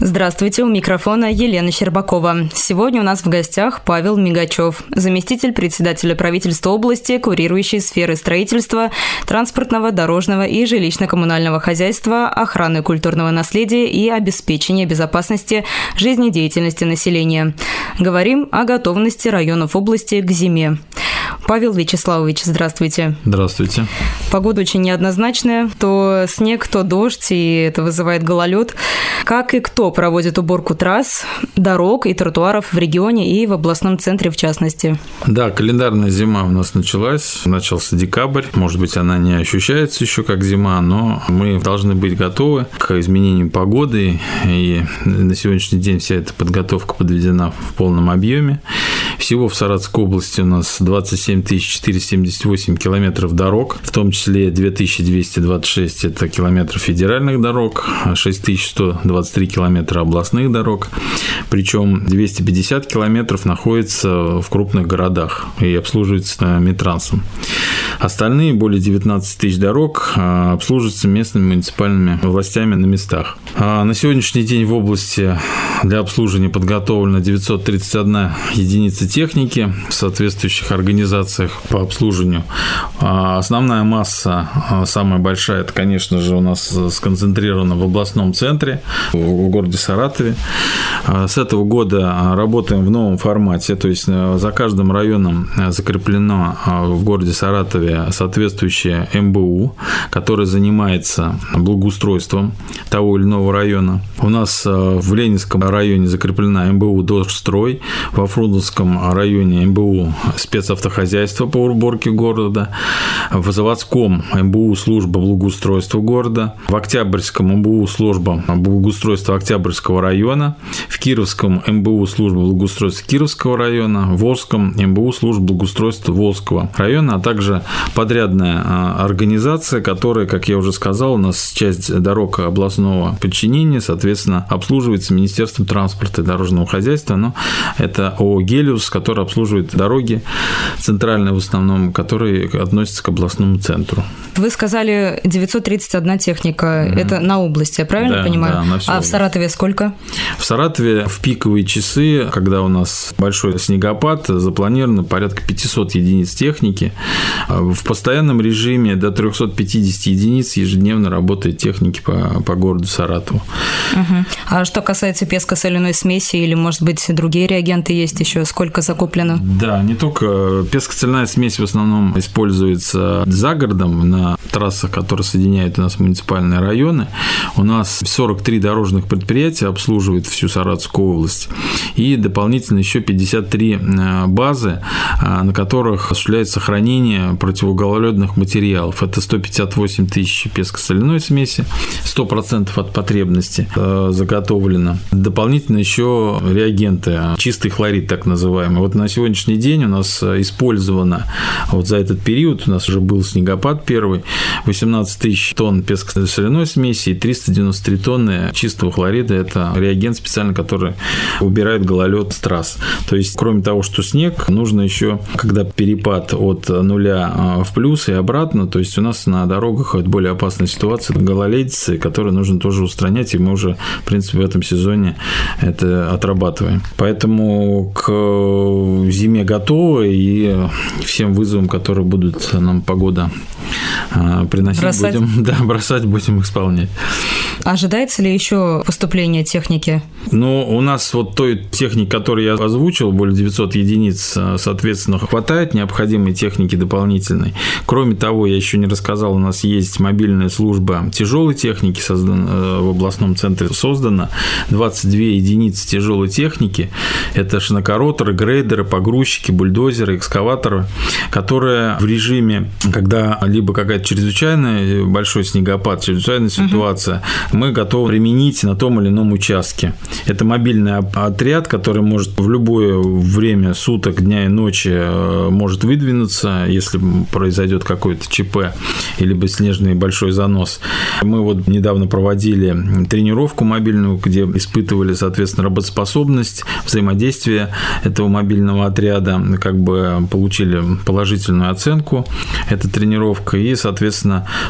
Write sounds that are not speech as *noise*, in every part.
Здравствуйте, у микрофона Елена Щербакова. Сегодня у нас в гостях Павел Мигачев, заместитель председателя правительства области, курирующий сферы строительства, транспортного, дорожного и жилищно-коммунального хозяйства, охраны культурного наследия и обеспечения безопасности жизнедеятельности населения. Говорим о готовности районов области к зиме. Павел Вячеславович, здравствуйте. Здравствуйте. Погода очень неоднозначная. То снег, то дождь, и это вызывает гололед. Как и кто проводит уборку трасс, дорог и тротуаров в регионе и в областном центре в частности? Да, календарная зима у нас началась. Начался декабрь. Может быть, она не ощущается еще как зима, но мы должны быть готовы к изменениям погоды. И на сегодняшний день вся эта подготовка подведена в полном объеме. Всего в Саратовской области у нас 27 478 километров дорог, в том числе 2226 это километров федеральных дорог, 6123 километра областных дорог, причем 250 километров находится в крупных городах и обслуживается метрансом. Остальные более 19 тысяч дорог а, обслуживаются местными муниципальными властями на местах. А на сегодняшний день в области для обслуживания подготовлено 931 единица техники в соответствующих организациях по обслуживанию. А основная масса, самая большая, это, конечно же, у нас сконцентрирована в областном центре, в городе Саратове. С этого года работаем в новом формате, то есть за каждым районом закреплено в городе Саратове соответствующее МБУ, которое занимается благоустройством того или иного района. У нас э, в Ленинском районе закреплена МБУ «Дожстрой», во Фрунзенском районе МБУ «Спецавтохозяйство» по уборке города, в Заводском МБУ «Служба благоустройства города», в Октябрьском МБУ «Служба благоустройства Октябрьского района», в Кировском МБУ «Служба благоустройства Кировского района», в Волжском МБУ «Служба благоустройства Волжского района», а также подрядная а, организация, которая, как я уже сказал, у нас часть дорог областного подчинения, соответственно, обслуживается Министерством транспорта и дорожного хозяйства, но это ООО «Гелиус», который обслуживает дороги центральные в основном, которые относятся к областному центру. Вы сказали 931 техника, угу. это на области, я правильно да, понимаю? Да, на всю а область. в Саратове сколько? В Саратове в пиковые часы, когда у нас большой снегопад, запланировано порядка 500 единиц техники. В постоянном режиме до 350 единиц ежедневно работает техники по, по городу Саратову. Угу. А что касается песко-соляной смеси или, может быть, другие реагенты есть еще? Сколько закуплено? Да, не только песко-соляная смесь в основном используется за городом на трассах, которые соединяют у нас муниципальные районы. У нас 43 дорожных предприятия обслуживают всю Саратовскую область. И дополнительно еще 53 э, базы, э, на которых осуществляется хранение противогололедных материалов. Это 158 тысяч песко-соляной смеси, 100% от потребности э, заготовлено. Дополнительно еще реагенты, чистый хлорид так называемый. Вот на сегодняшний день у нас использовано, вот за этот период у нас уже был снегопад первый, 18 тысяч тонн песко-соляной смеси и 393 тонны чистого хлорида. Это реагент специально, который убирает гололед с трасс. То есть, кроме того, что снег, нужно еще, когда перепад от нуля а, в плюс и обратно. То есть у нас на дорогах это более опасная ситуация, гололедицы, которые нужно тоже устранять, и мы уже, в принципе, в этом сезоне это отрабатываем. Поэтому к зиме готовы, и всем вызовам, которые будут нам погода а, приносить бросать. будем, *laughs* да, бросать будем исполнять. Ожидается ли еще поступление техники? Ну, у нас вот той техники, которую я озвучил, более 900 единиц, а, соответственно, хватает необходимой техники дополнительной. Кроме того, я еще не рассказал, у нас есть мобильная служба тяжелой техники создана, э, в областном центре создана. 22 единицы тяжелой техники. Это шинокороторы, грейдеры, погрузчики, бульдозеры, экскаваторы, которые в режиме, когда либо какая-то чрезвычайная большой снегопад, чрезвычайная ситуация, мы готовы применить на том или ином участке. Это мобильный отряд, который может в любое время суток, дня и ночи э, может выдвинуться, если произойдет какой-то ЧП или снежный большой занос. Мы вот недавно проводили тренировку мобильную, где испытывали, соответственно, работоспособность, взаимодействие этого мобильного отряда, как бы получили положительную оценку эта тренировка, и, соответственно,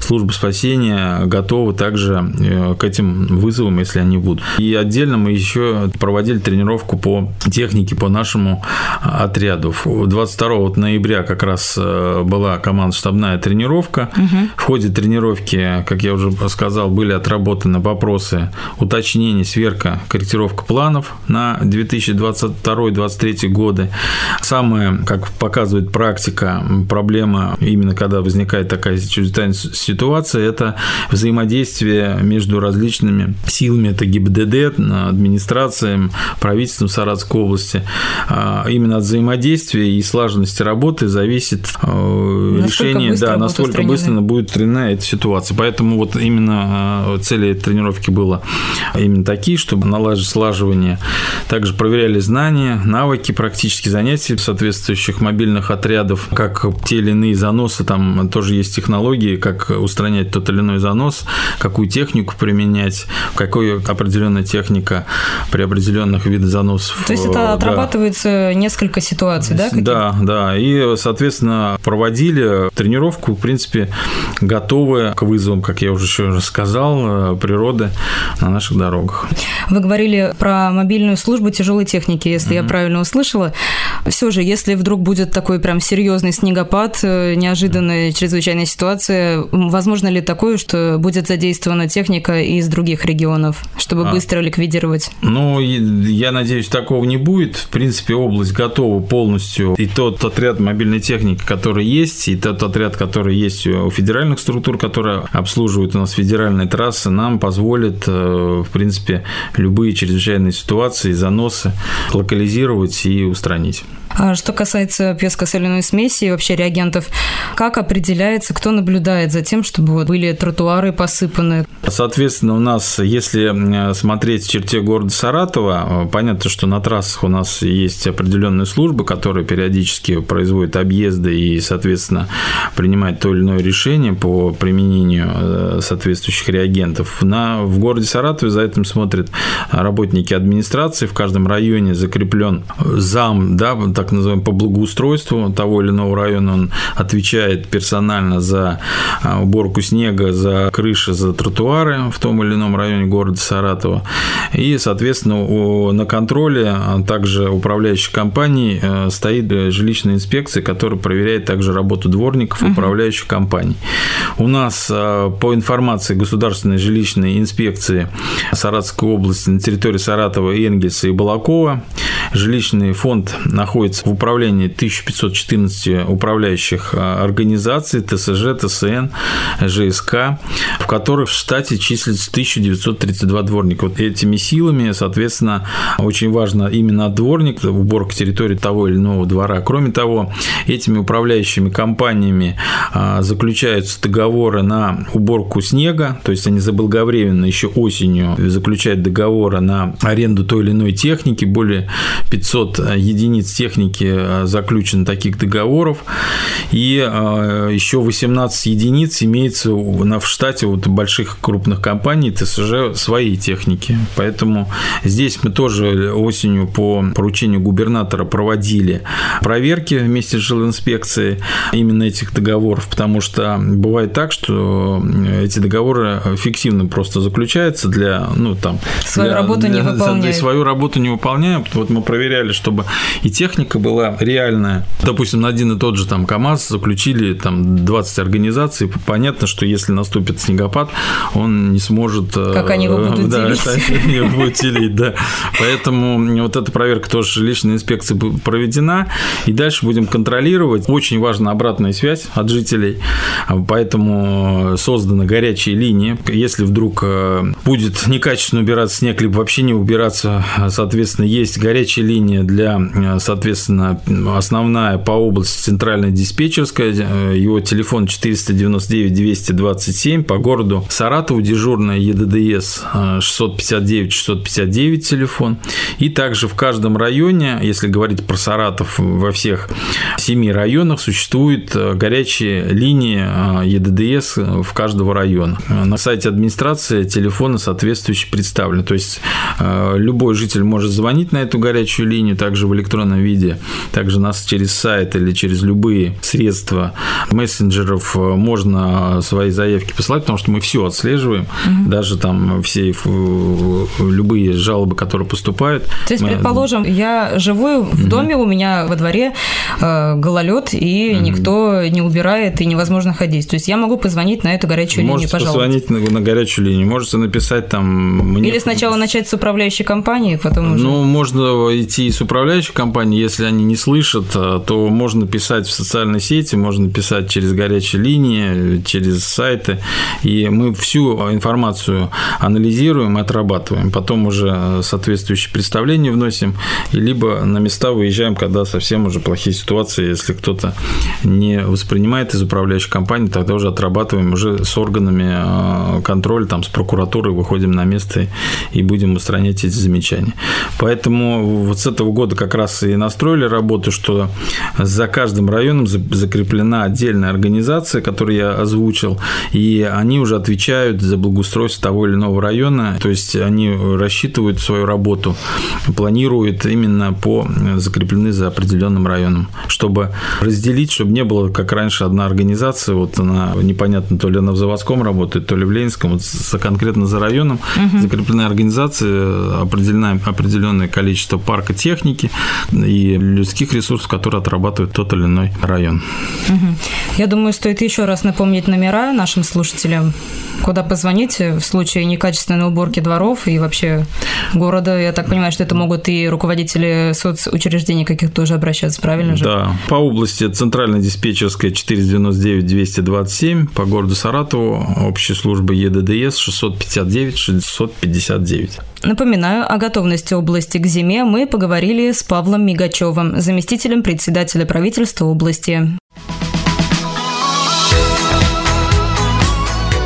служба спасения готова также э, к этим вызовам, если они будут. И отдельно мы еще проводили тренировку по технике, по нашему отряду. 22 ноября как раз э, была командно-штабная тренировка. Угу. В ходе тренировки, как я уже сказал, были отработаны вопросы уточнения, сверка, корректировка планов на 2022-2023 годы. Самое, как показывает практика, проблема именно когда возникает такая чрезвычайная ситуация, это взаимодействие между различными силами, это ГИБДД, администрацией, правительством Саратовской области. А, именно от взаимодействия и слаженности работы зависит э, насколько решение, да, насколько быстро будет устранена эта ситуация. Поэтому вот именно э, цели тренировки было именно такие, чтобы наладить слаживание. Также проверяли знания, навыки, практические занятия соответствующих мобильных отрядов, как те или иные заносы, там тоже есть технологии, как устранять тот или иной занос, какую технику применять, какой определенная техника при определенных видах заносов. То есть это да. отрабатывается несколько ситуаций, да? Да, да. И, соответственно, проводили тренировку, в принципе, готовы к вызовам, как я уже еще сказал, природы на наших дорогах. Вы говорили про мобильную службу тяжелой техники, если mm-hmm. я правильно услышала. Все же, если вдруг будет такой прям серьезный снегопад, э, неожиданная чрезвычайная ситуация, возможно ли такое, что будет задействована техника из других регионов, чтобы а. быстро ликвидировать? Ну, я надеюсь, такого не будет. В принципе, область готова полностью. И тот отряд мобильной техники, который есть, и тот отряд, который есть у федеральных структур, которые обслуживают у нас федеральные трассы, нам позволит, э, в принципе, любые чрезвычайные ситуации, заносы локализировать и устранить. А что касается пескосоляной смеси и вообще реагентов, как определяется, кто наблюдает за тем, чтобы были тротуары посыпаны? Соответственно, у нас, если смотреть в черте города Саратова, понятно, что на трассах у нас есть определенные службы, которые периодически производят объезды и, соответственно, принимают то или иное решение по применению э, соответствующих реагентов. На, в городе Саратове за этим смотрят работники администрации. В каждом районе закреплен зам, да, так называемый, по благоустройству того или иного района. Он отвечает персонально за а, уборку снега, за крыши, за тротуары в том или ином районе города Саратова. И, соответственно, на контроле а также управляющей компании э, стоит жилищная инспекция, которая проверяет также работу дворников управляющих компаний. У нас а, по информации Государственной жилищной инспекции Саратовской области на территории Саратова, Энгельса и Балакова жилищный фонд находится в управлении 1514 управляющих организаций, ТСЖ, ТСН, ЖСК, в которых в штате числится 1932 дворника. Вот этими силами, соответственно, очень важно именно дворник, уборка территории того или иного двора. Кроме того, этими управляющими компаниями а, заключаются договоры на уборку снега, то есть они заблаговременно еще осенью заключают договоры на аренду той или иной техники, более 500 единиц техники э, заключено таких договоров, и э, еще 18 единиц имеется в штате вот больших крупных компаний ТСЖ своей техники. Поэтому здесь мы тоже осенью по поручению губернатора проводили проверки вместе с жилинспекцией именно этих договоров, потому что бывает так, что эти договоры фиктивно просто заключаются для, ну, там... Свою для, работу для, не *laughs* выполняют. Свою работу не выполняем. Вот мы проверяли, чтобы и техника была реальная. Допустим, на один и тот же там КАМАЗ заключили там 20 организаций. Понятно, что если наступит снегопад, он не сможет... Э, как они его будут *laughs* да, делить. *laughs* Да, будет делить, да. Поэтому вот эта проверка тоже личной инспекции проведена. И дальше будем контролировать. Очень важна обратная связь от жителей. Поэтому созданы горячие линии. Если вдруг э, будет некачественно убираться снег, либо вообще не убираться, соответственно, есть горячая линия для, э, соответственно, основная по области центральная диспетчерская, э, его телефон 499 227, по городу Саратов Саратову дежурная ЕДДС 659-659 телефон. И также в каждом районе, если говорить про Саратов, во всех семи районах существует горячие линии ЕДДС в каждого района. На сайте администрации телефоны соответствующие представлены. То есть любой житель может звонить на эту горячую линию, также в электронном виде, также нас через сайт или через любые средства мессенджеров можно свои заявки посылать, потому что мы все отслеживаем, угу. даже там все любые жалобы, которые поступают. То есть, мы... предположим, я живу в доме, угу. у меня во дворе э, гололед, и угу. никто не убирает, и невозможно ходить. То есть я могу позвонить на эту горячую Можете линию, пожалуйста. позвонить на, на горячую линию, можете написать там... Мне... Или сначала начать с управляющей компании, потом уже... Ну, можно идти с управляющей компанией, если они не слышат, э, то можно писать в социальной сети, можно писать через горячие линии, через сайты, и мы всю информацию анализируем отрабатываем. Потом уже соответствующие представления вносим, и либо на места выезжаем, когда совсем уже плохие ситуации, если кто-то не воспринимает из управляющей компании, тогда уже отрабатываем уже с органами э, контроля, там, с прокуратурой выходим на место и будем устранять эти замечания. Поэтому вот с этого года как раз и настроили работу, что за каждым районом закреплена отдельная организация, которую я озвучил, и они уже отвечают за благоустройство того или иного района, то есть они рассчитывают свою работу, планируют именно по закреплены за определенным районом, чтобы разделить, чтобы не было, как раньше, одна организация, вот она непонятно, то ли она в заводском работает, то ли в Ленинском, вот конкретно за районом угу. закрепленная организация, определена, определенное количество парка техники и людских ресурсов, которые отрабатывают тот или иной район. Угу. Я думаю, стоит еще раз напомнить номера нашим слушателям, куда позвонить в случае некачественной уборки дворов и вообще города. Я так понимаю, что это могут и руководители соцучреждений каких-то тоже обращаться, правильно же? Да. По области центральная диспетчерская 499-227, по городу Саратову общая служба ЕДДС 659-659. Напоминаю, о готовности области к зиме мы поговорили с Павлом Мигачевым, заместителем председателя правительства области.